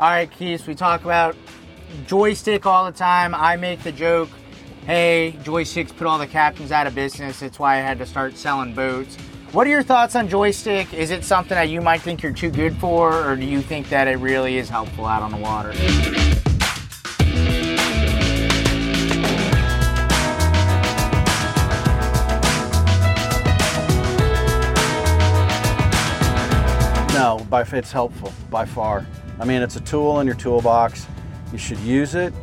All right, Keith, we talk about joystick all the time. I make the joke, hey, joysticks put all the captains out of business. That's why I had to start selling boats. What are your thoughts on joystick? Is it something that you might think you're too good for, or do you think that it really is helpful out on the water? No, it's helpful by far. I mean, it's a tool in your toolbox. You should use it.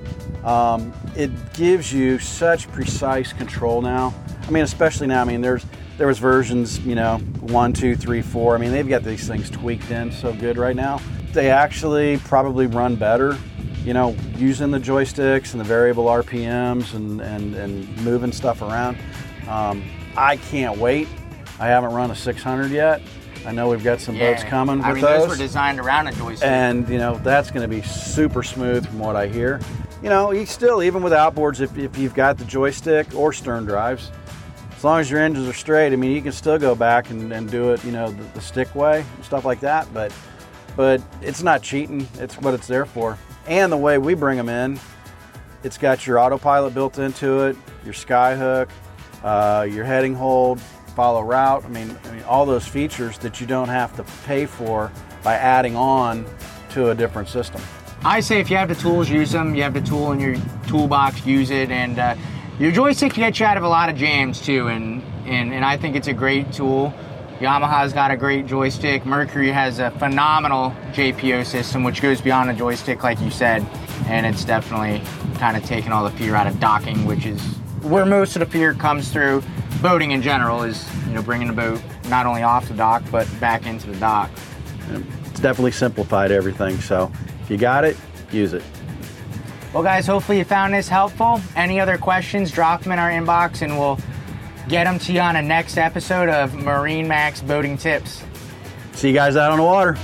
Um, it gives you such precise control now. I mean, especially now. I mean, there's there was versions, you know, one, two, three, four. I mean, they've got these things tweaked in so good right now. They actually probably run better, you know, using the joysticks and the variable RPMs and and, and moving stuff around. Um, I can't wait. I haven't run a 600 yet. I know we've got some boats coming I with mean, those. those were designed around a joystick. and you know that's going to be super smooth from what I hear. You know, you still even with outboards, if, if you've got the joystick or stern drives, as long as your engines are straight, I mean, you can still go back and, and do it, you know, the, the stick way and stuff like that. But but it's not cheating. It's what it's there for. And the way we bring them in, it's got your autopilot built into it, your skyhook, uh, your heading hold, follow route. I mean, I mean, all those features that you don't have to pay for by adding on to a different system. I say if you have the tools, use them. You have the tool in your toolbox, use it. And uh, your joystick can get you out of a lot of jams too. And, and, and I think it's a great tool. Yamaha's got a great joystick. Mercury has a phenomenal JPO system, which goes beyond a joystick, like you said. And it's definitely kind of taken all the fear out of docking, which is where most of the fear comes through. Boating in general is, you know, bringing the boat not only off the dock, but back into the dock. It's definitely simplified everything. So if you got it, use it. Well, guys, hopefully you found this helpful. Any other questions, drop them in our inbox and we'll get them to you on a next episode of MarineMax Boating Tips. See you guys out on the water.